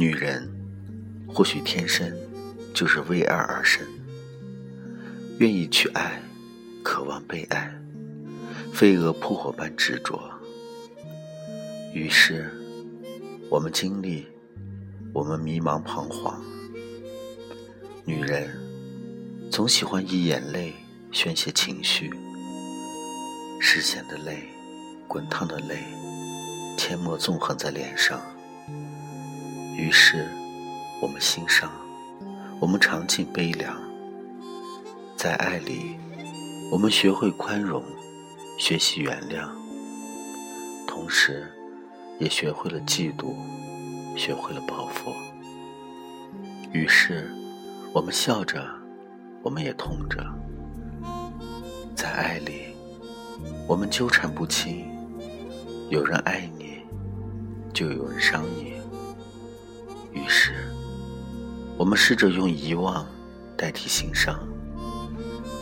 女人或许天生就是为爱而生，愿意去爱，渴望被爱，飞蛾扑火般执着。于是，我们经历，我们迷茫彷徨。女人总喜欢以眼泪宣泄情绪，视线的泪，滚烫的泪，阡陌纵横在脸上。于是，我们心伤，我们尝尽悲凉。在爱里，我们学会宽容，学习原谅，同时，也学会了嫉妒，学会了报复。于是，我们笑着，我们也痛着。在爱里，我们纠缠不清，有人爱你，就有人伤你。于是，我们试着用遗忘代替心伤，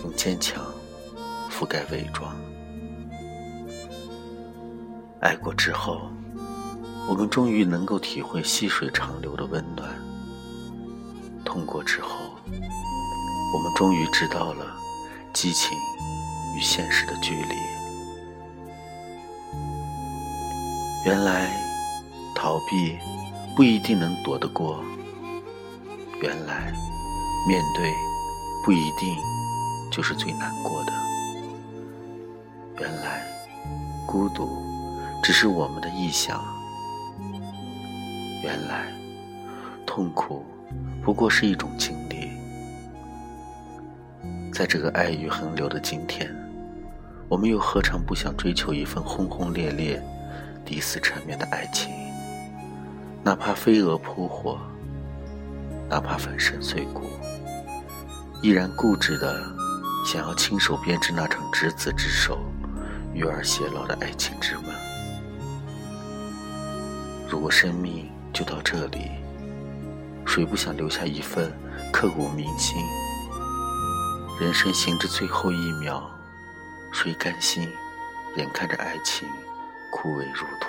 用坚强覆盖伪装。爱过之后，我们终于能够体会细水长流的温暖；痛过之后，我们终于知道了激情与现实的距离。原来，逃避。不一定能躲得过。原来，面对不一定就是最难过的。原来，孤独只是我们的臆想。原来，痛苦不过是一种经历。在这个爱欲横流的今天，我们又何尝不想追求一份轰轰烈烈、抵死缠绵的爱情？哪怕飞蛾扑火，哪怕粉身碎骨，依然固执的想要亲手编织那场执子之手、与儿偕老的爱情之梦。如果生命就到这里，谁不想留下一份刻骨铭心？人生行至最后一秒，谁甘心眼看着爱情枯萎如土？